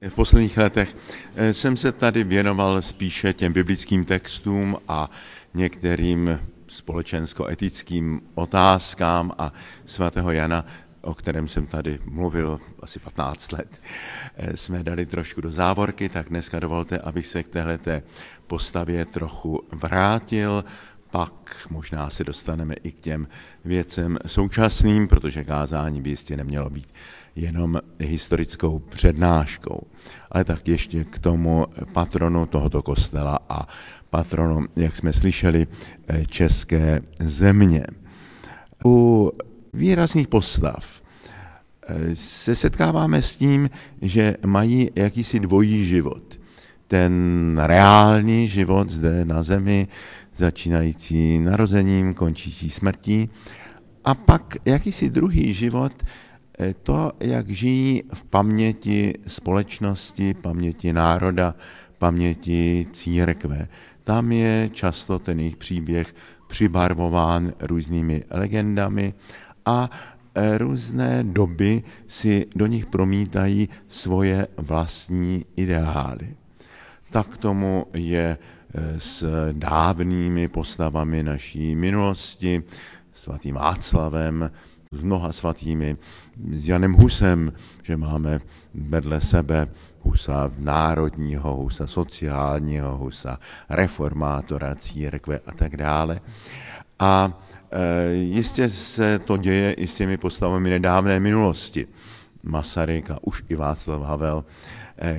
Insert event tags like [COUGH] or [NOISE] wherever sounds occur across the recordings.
V posledních letech eh, jsem se tady věnoval spíše těm biblickým textům a některým společensko-etickým otázkám a svatého Jana, o kterém jsem tady mluvil asi 15 let, eh, jsme dali trošku do závorky, tak dneska dovolte, abych se k téhleté postavě trochu vrátil, pak možná se dostaneme i k těm věcem současným, protože kázání by jistě nemělo být jenom historickou přednáškou. Ale tak ještě k tomu patronu tohoto kostela a patronu, jak jsme slyšeli, české země. U výrazných postav se setkáváme s tím, že mají jakýsi dvojí život. Ten reálný život zde na zemi, začínající narozením, končící smrtí, a pak jakýsi druhý život, Eh, to, jak žijí v paměti společnosti, paměti národa, paměti církve. Tam je často ten jejich příběh přibarvován různými legendami a eh, různé doby si do nich promítají svoje vlastní ideály. Tak tomu je eh, s dávnými postavami naší minulosti, svatým Václavem, s mnoha svatými, s Janem Husem, že máme vedle sebe Husa národního, Husa sociálního, Husa reformátora církve a tak dále. A e, jistě se to děje i s těmi postavami nedávné minulosti. Masaryk a už i Václav Havel,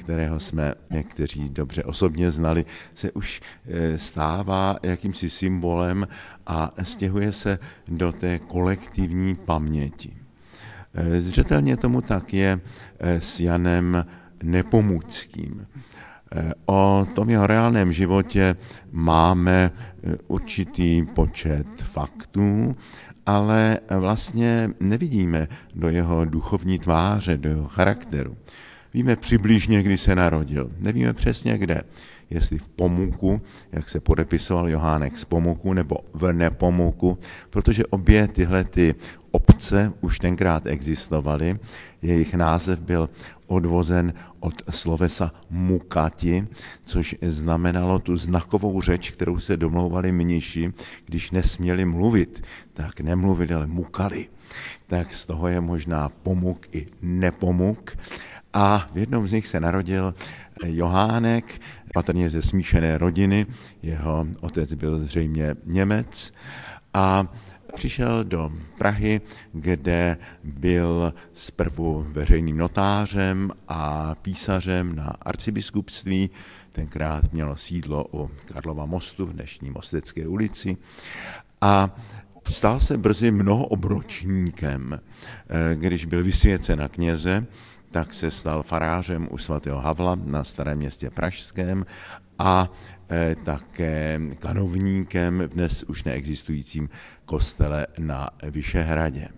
kterého jsme někteří dobře osobně znali, se už e, stává jakýmsi symbolem a stěhuje se do té kolektivní paměti. E, zřetelně tomu tak je s Janem Nepomuckým. O tom jeho reálném životě máme určitý počet faktů, ale vlastně nevidíme do jeho duchovní tváře, do jeho charakteru. Víme přibližně, kdy se narodil, nevíme přesně kde jestli v Pomuku, jak se podepisoval Johánek z Pomuku, nebo v Nepomuku, protože obě tyhle ty obce už tenkrát existovaly. Jejich název byl odvozen od slovesa mukati, což znamenalo tu znakovou řeč, kterou se domlouvali mniši, když nesměli mluvit, tak nemluvili, ale mukali. Tak z toho je možná pomuk i nepomuk. A v jednom z nich se narodil Johánek, patrně ze smíšené rodiny, jeho otec byl zřejmě Němec. A přišel do Prahy, kde byl zprvu veřejným notářem a písařem na arcibiskupství, tenkrát mělo sídlo u Karlova mostu v dnešní Mostecké ulici. A stal se brzy mnohoobročníkem, když byl vysvěcen na kněze, tak se stal farářem u svatého Havla na starém městě Pražském a e, také kanovníkem v dnes už neexistujícím kostele na Vyšehradě.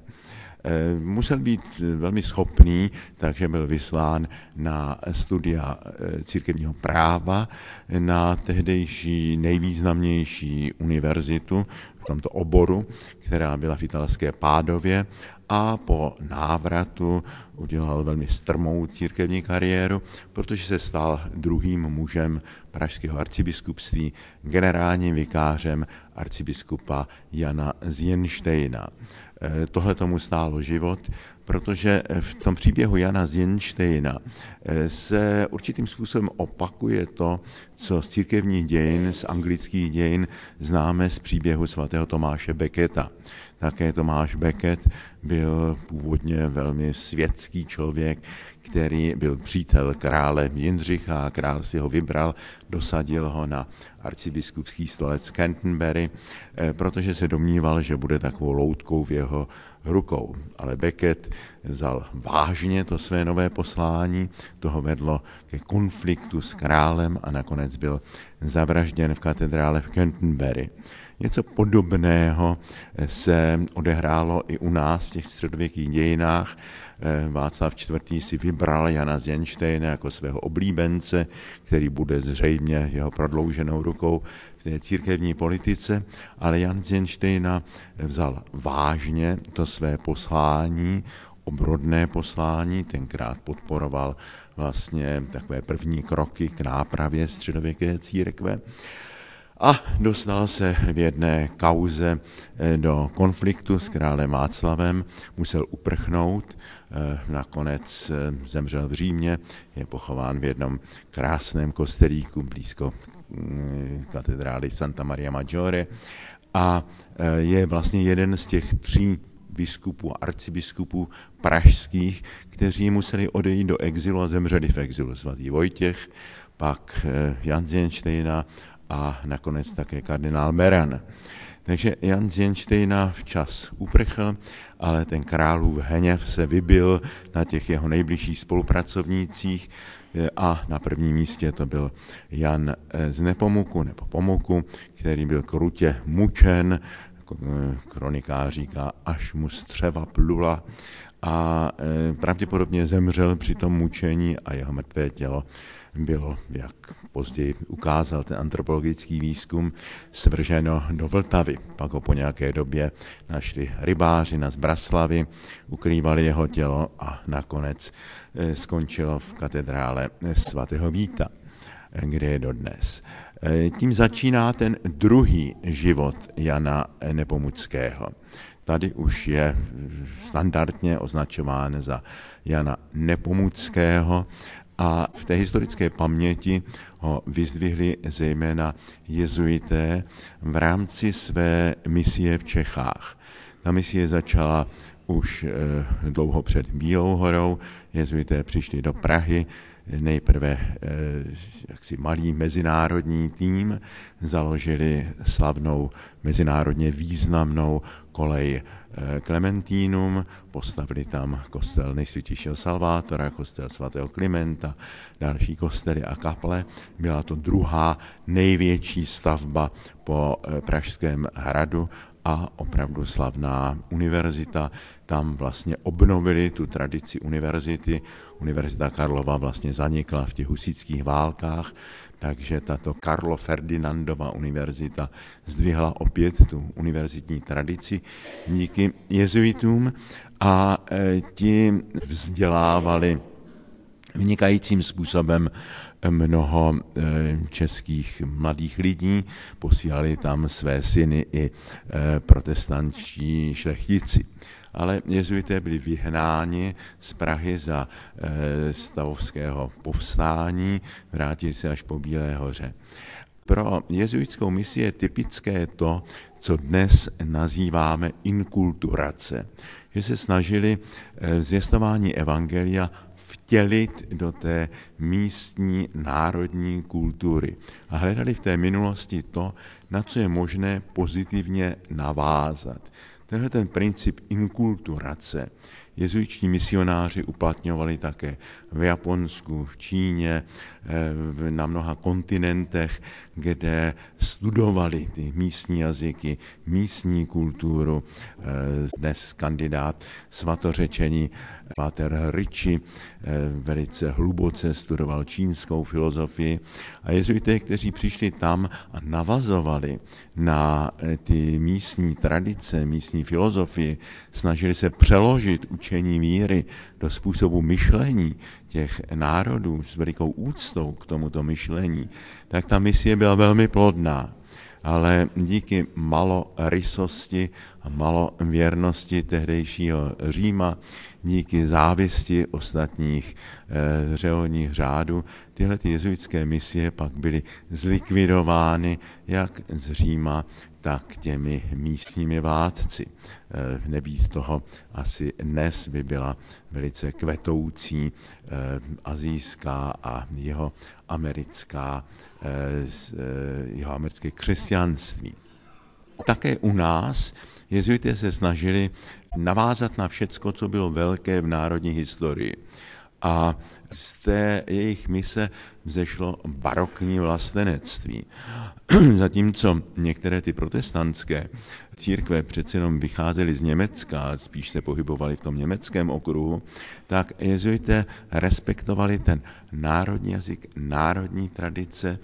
E, musel být velmi schopný, takže byl vyslán na studia e, církevního práva na tehdejší nejvýznamnější univerzitu v tomto oboru, která byla v italské Pádově a po návratu udělal velmi strmou církevní kariéru, protože se stal druhým mužem pražského arcibiskupství, generálním vikářem arcibiskupa Jana Zjenštejna. Eh, tohle tomu stálo život, protože v tom příběhu Jana Zjenštejna eh, se určitým způsobem opakuje to, co z církevních dějin, z anglických dějin známe z příběhu svatého Tomáše Beketa. Také Tomáš Becket byl původně velmi světský člověk, který byl přítel krále Jindřicha král si ho vybral, dosadil ho na arcibiskupský stolec Canterbury, eh, protože se domníval, že bude takovou loutkou v jeho rukou. Ale Becket vzal vážně to své nové poslání, toho vedlo ke konfliktu s králem a nakonec byl zavražděn v katedrále v Canterbury. Něco podobného se odehrálo i u nás v těch středověkých dějinách. Eh, Václav IV. si vybral Jana Zjenštejna jako svého oblíbence, který bude zřejmě jeho prodlouženou rukou v té církevní politice, ale Jan Zjenštejna vzal vážně to své poslání, obrodné poslání, tenkrát podporoval vlastně takové první kroky k nápravě středověké církve. A dostal se v jedné kauze eh, do konfliktu s králem Václavem, musel uprchnout, eh, nakonec eh, zemřel v Římě, je pochován v jednom krásném kostelíku blízko katedrály Santa Maria Maggiore a je vlastně jeden z těch tří biskupů, arcibiskupů pražských, kteří museli odejít do exilu a zemřeli v exilu. Svatý Vojtěch, pak Jan Zenštejna a nakonec také kardinál Meran. Takže Jan Zjenštejna včas uprchl, ale ten králův hněv se vybil na těch jeho nejbližších spolupracovnících a na prvním místě to byl Jan z Nepomuku nebo Pomuku, který byl krutě mučen, kronikář říká, až mu střeva plula. A pravděpodobně zemřel při tom mučení a jeho mrtvé tělo bylo, jak později ukázal ten antropologický výzkum, svrženo do Vltavy. Pak ho po nějaké době našli rybáři na Zbraslavy, ukrývali jeho tělo a nakonec eh, skončilo v katedrále svatého Víta, kde je dodnes. Eh, tím začíná ten druhý život Jana Nepomuckého. Tady už je standardně označován za Jana Nepomuckého a v té historické paměti ho vyzdvihli zejména jezuité v rámci své misie v Čechách. Ta misie začala už eh, dlouho před Bílou horou, jezuité přišli do Prahy, nejprve eh, jaksi malý mezinárodní tým, založili slavnou mezinárodně významnou kolej Klementínum, eh, postavili tam kostel nejsvětějšího Salvátora, kostel svatého Klimenta, další kostely a kaple. Byla to druhá největší stavba po eh, Pražském hradu a opravdu slavná univerzita. Tam vlastně obnovili tu tradici univerzity. Univerzita Karlova vlastně zanikla v těch husických válkách, takže tato Karlo Ferdinandova univerzita zdvihla opět tu univerzitní tradici díky jezuitům a e, ti vzdělávali vynikajícím způsobem mnoho e, českých mladých lidí, posílali tam své syny i e, protestantští šlechtici ale jezuité byli vyhnáni z Prahy za e, stavovského povstání, vrátili se až po Bílé hoře. Pro jezuitskou misi je typické to, co dnes nazýváme inkulturace, že se snažili zvěstování evangelia vtělit do té místní národní kultury a hledali v té minulosti to, na co je možné pozitivně navázat. Tenhle ten princip inkulturace jezuiční misionáři uplatňovali také v Japonsku, v Číně, eh, na mnoha kontinentech, kde studovali ty místní jazyky, místní kulturu. Eh, dnes kandidát svatořečení Pater Ricci eh, velice hluboce studoval čínskou filozofii a jezuité, kteří přišli tam a navazovali na ty místní tradice, místní filozofii, snažili se přeložit učení víry do způsobu myšlení těch národů s velikou úctou k tomuto myšlení, tak ta misie byla velmi plodná. Ale díky malo rysosti a malo věrnosti tehdejšího Říma, díky závisti ostatních e, řeholních řádů, tyhle ty jezuitské misie pak byly zlikvidovány jak z Říma, tak těmi místními vládci. Eh, nebýt toho asi dnes by byla velice kvetoucí eh, azijská a jeho americká, eh, jeho americké křesťanství. Také u nás jezuité se snažili navázat na všecko, co bylo velké v národní historii. A z té jejich mise vzešlo barokní vlastenectví. [CLEARS THROAT] Zatímco některé ty protestantské církve přece jenom vycházely z Německa, spíš se pohybovali v tom německém okruhu, tak jezuité respektovali ten národní jazyk, národní tradice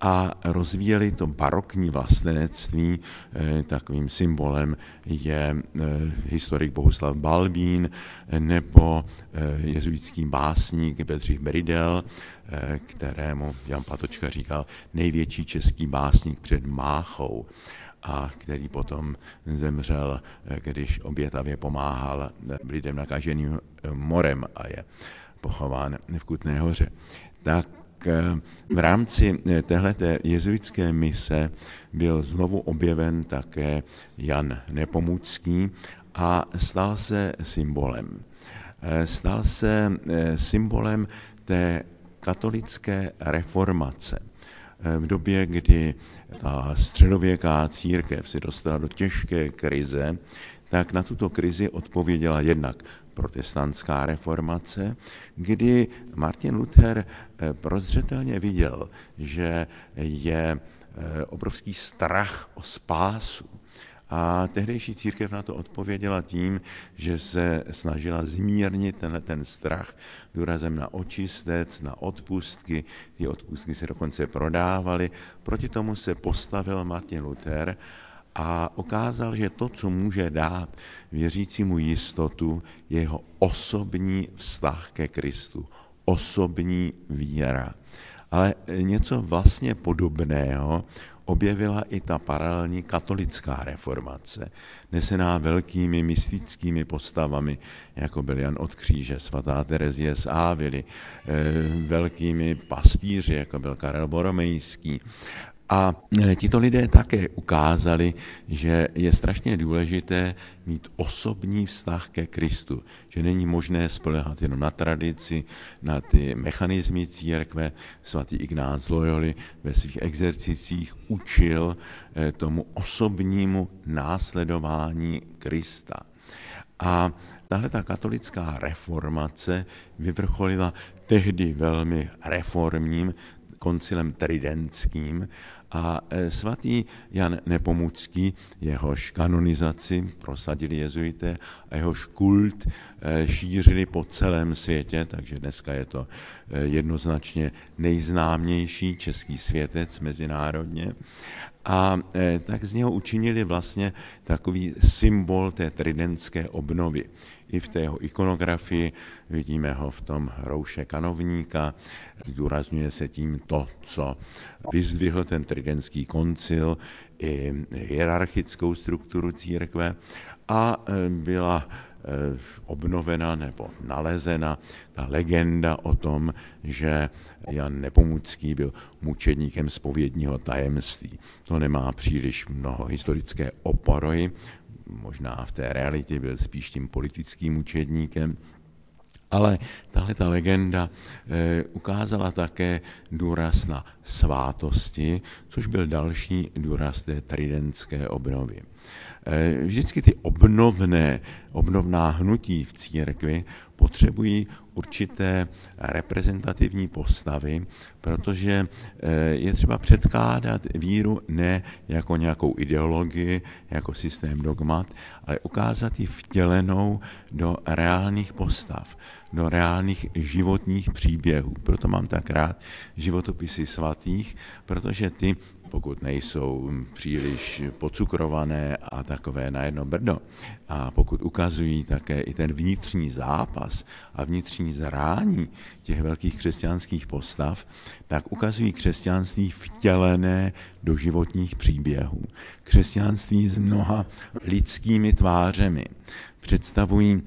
a rozvíjeli to barokní vlastenectví. Eh, takovým symbolem je eh, historik Bohuslav Balbín nebo eh, jezuitský básník Bedřich Beridel, eh, kterému Jan Patočka říkal největší český básník před Máchou a který potom zemřel, eh, když obětavě pomáhal lidem nakaženým morem a je pochován v Kutné hoře. Tak v rámci téhleté jezuitské mise byl znovu objeven také Jan Nepomucký a stal se symbolem. Stal se symbolem té katolické reformace. V době, kdy ta středověká církev se dostala do těžké krize, tak na tuto krizi odpověděla jednak protestantská reformace, kdy Martin Luther eh, prozřetelně viděl, že je eh, obrovský strach o spásu. A tehdejší církev na to odpověděla tím, že se snažila zmírnit tenhle ten strach důrazem na očistec, na odpustky. Ty odpustky se dokonce prodávaly. Proti tomu se postavil Martin Luther a ukázal, že to, co může dát věřícímu jistotu, je jeho osobní vztah ke Kristu, osobní víra. Ale něco vlastně podobného objevila i ta paralelní katolická reformace, nesená velkými mystickými postavami, jako byl Jan od kříže, svatá Terezie z Ávily, eh, velkými pastýři, jako byl Karel Boromejský, a e, tito lidé také ukázali, že je strašně důležité mít osobní vztah ke Kristu, že není možné spolehat jenom na tradici, na ty mechanizmy církve. Svatý Ignác Loyoli ve svých exercicích učil e, tomu osobnímu následování Krista. A tahle ta katolická reformace vyvrcholila tehdy velmi reformním koncilem tridentským a e, svatý Jan Nepomucký, jehož kanonizaci prosadili jezuité a jehož kult šířili po celém světě, takže dneska je to e, jednoznačně nejznámější český světec mezinárodně. A tak z něho učinili vlastně takový symbol té tridentské obnovy i v té jeho ikonografii, vidíme ho v tom rouše kanovníka, zdůrazňuje se tím to, co vyzdvihl ten tridentský koncil, i hierarchickou strukturu církve a byla obnovena nebo nalezena ta legenda o tom, že Jan Nepomucký byl mučedníkem spovědního tajemství. To nemá příliš mnoho historické opory, možná v té realitě byl spíš tím politickým učedníkem, ale tahle ta legenda e, ukázala také důraz na svátosti, což byl další důraz té tridentské obnovy. E, vždycky ty obnovné, obnovná hnutí v církvi potřebují určité reprezentativní postavy, protože eh, je třeba předkládat víru ne jako nějakou ideologii, jako systém dogmat, ale ukázat ji vtělenou do reálných postav, do reálných životních příběhů. Proto mám tak rád životopisy svatých, protože ty pokud nejsou příliš pocukrované a takové na jedno brdo. A pokud ukazují také i ten vnitřní zápas a vnitřní zrání těch velkých křesťanských postav, tak ukazují křesťanství vtělené do životních příběhů. Křesťanství s mnoha lidskými tvářemi. Představují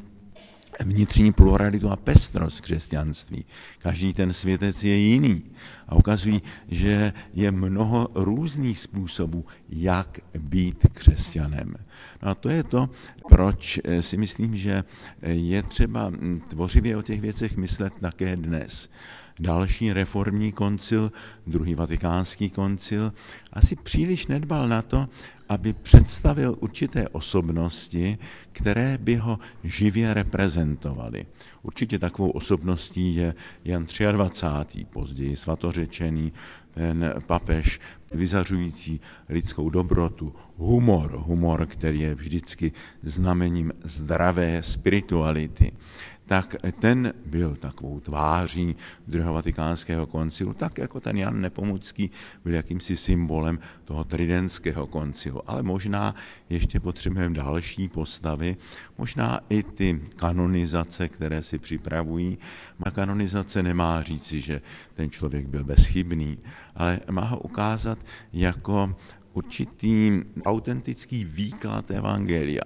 vnitřní pluralitu a pestrost křesťanství. Každý ten světec je jiný a ukazují, že je mnoho různých způsobů, jak být křesťanem. No a to je to, proč eh, si myslím, že je třeba hm, tvořivě o těch věcech myslet také dnes další reformní koncil, druhý vatikánský koncil, asi příliš nedbal na to, aby představil určité osobnosti, které by ho živě reprezentovaly. Určitě takovou osobností je Jan 23., později svatořečený, ten papež vyzařující lidskou dobrotu, humor, humor, který je vždycky znamením zdravé spirituality. Tak ten byl takovou tváří druhého vatikánského koncilu, tak jako ten Jan Nepomucký byl jakýmsi symbolem toho tridentského koncilu. Ale možná ještě potřebujeme další postavy, možná i ty kanonizace, které si připravují. Má kanonizace nemá říci, že ten člověk byl bezchybný, ale má ho ukázat jako určitý autentický výklad Evangelia.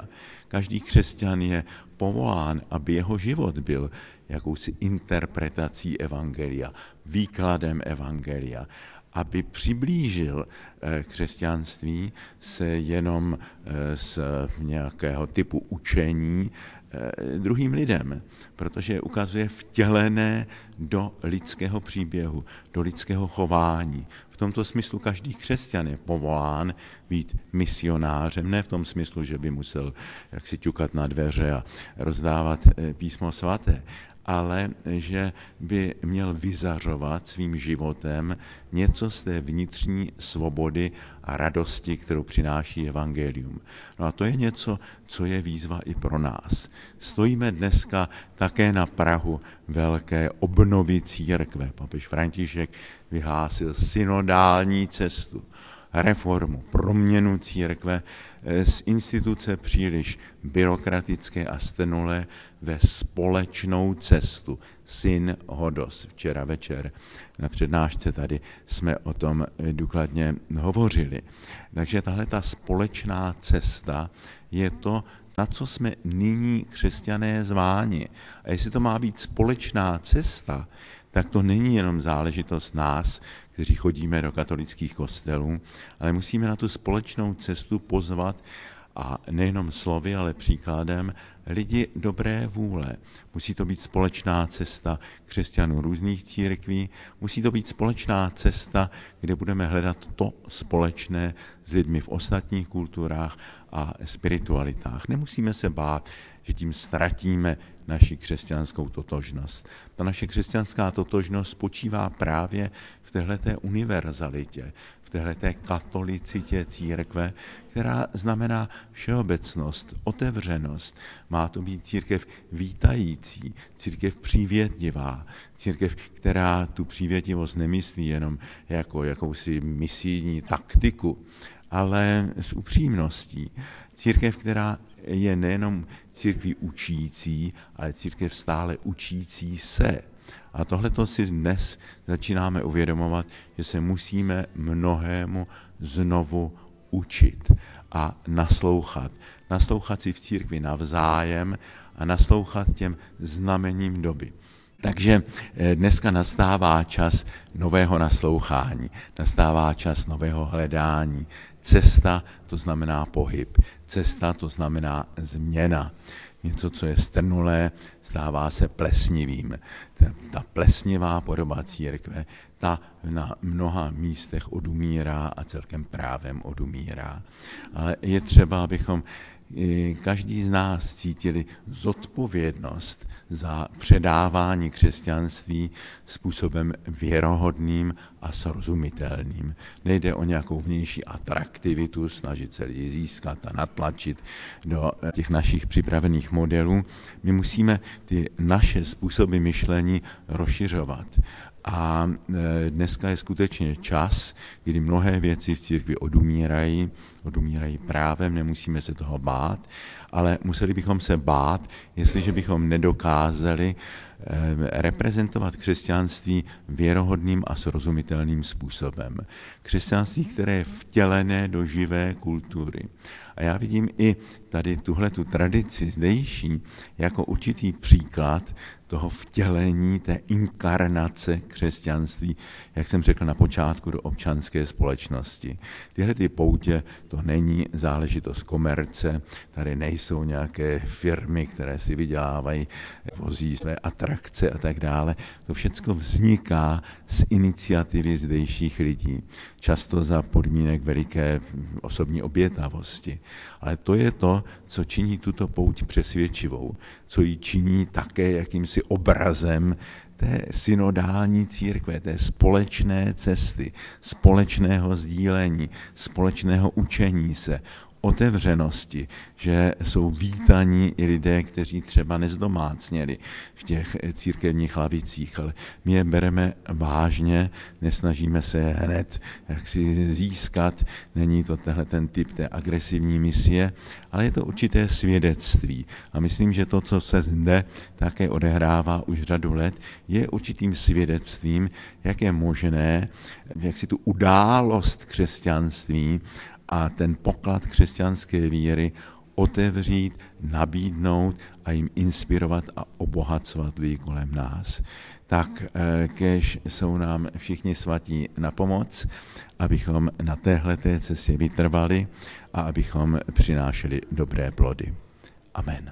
Každý křesťan je povolán, aby jeho život byl jakousi interpretací Evangelia, výkladem Evangelia, aby přiblížil eh, křesťanství se jenom eh, z nějakého typu učení eh, druhým lidem, protože ukazuje vtělené do lidského příběhu, do lidského chování, tomto smyslu každý křesťan je povolán být misionářem, ne v tom smyslu, že by musel jak si ťukat na dveře a rozdávat písmo svaté, ale že by měl vyzařovat svým životem něco z té vnitřní svobody a radosti, kterou přináší evangelium. No a to je něco, co je výzva i pro nás. Stojíme dneska také na Prahu velké obnovy církve. Papež František vyhlásil synodální cestu, reformu, proměnu církve z instituce příliš byrokratické a stenulé ve společnou cestu. Syn Hodos. Včera večer na přednášce tady jsme o tom důkladně hovořili. Takže tahle ta společná cesta je to, na co jsme nyní křesťané zváni. A jestli to má být společná cesta, tak to není jenom záležitost nás, kteří chodíme do katolických kostelů, ale musíme na tu společnou cestu pozvat a nejenom slovy, ale příkladem lidi dobré vůle. Musí to být společná cesta křesťanů různých církví, musí to být společná cesta, kde budeme hledat to společné s lidmi v ostatních kulturách a spiritualitách. Nemusíme se bát, že tím ztratíme naši křesťanskou totožnost. Ta naše křesťanská totožnost spočívá právě v téhleté univerzalitě, v téhleté katolicitě církve, která znamená všeobecnost, otevřenost. Má to být církev vítající, církev přívětivá, církev, která tu přívětivost nemyslí jenom jako jakousi misijní taktiku, ale s upřímností. Církev, která je nejenom církví učící, ale církev stále učící se. A tohle si dnes začínáme uvědomovat, že se musíme mnohému znovu učit a naslouchat. Naslouchat si v církvi navzájem a naslouchat těm znamením doby. Takže eh, dneska nastává čas nového naslouchání, nastává čas nového hledání. Cesta to znamená pohyb, cesta to znamená změna. Něco, co je strnulé, stává se plesnivým. Ta, ta plesnivá podoba církve, ta na mnoha místech odumírá a celkem právem odumírá. Ale je třeba, abychom každý z nás cítili zodpovědnost za předávání křesťanství způsobem věrohodným a srozumitelným. Nejde o nějakou vnější atraktivitu, snažit se lidi získat a natlačit do těch našich připravených modelů. My musíme ty naše způsoby myšlení rozšiřovat. A e, dneska je skutečně čas, kdy mnohé věci v církvi odumírají, odumírají právem, nemusíme se toho bát, ale museli bychom se bát, jestliže bychom nedokázali Eh, reprezentovat křesťanství věrohodným a srozumitelným způsobem. Křesťanství, které je vtělené do živé kultury. A já vidím i tady tuhle tu tradici zdejší jako určitý příklad toho vtělení, té inkarnace křesťanství, jak jsem řekl na počátku, do občanské společnosti. Tyhle ty poutě, to není záležitost komerce, tady nejsou nějaké firmy, které si vydělávají, vozí své atrakce a tak dále. To všechno vzniká z iniciativy zdejších lidí, často za podmínek veliké osobní obětavosti. Ale to je to, co činí tuto pouť přesvědčivou, co ji činí také jakýmsi obrazem té synodální církve, té společné cesty, společného sdílení, společného učení se, otevřenosti, že jsou vítaní i lidé, kteří třeba nezdomácněli v těch církevních lavicích, ale my je bereme vážně, nesnažíme se hned jak si získat, není to tenhle ten typ té agresivní misie, ale je to určité svědectví. A myslím, že to, co se zde také odehrává už řadu let, je určitým svědectvím, jak je možné, jak si tu událost křesťanství a ten poklad křesťanské víry otevřít, nabídnout a jim inspirovat a obohacovat lidi kolem nás. Tak eh, kež jsou nám všichni svatí na pomoc, abychom na téhle cestě vytrvali a abychom přinášeli dobré plody. Amen.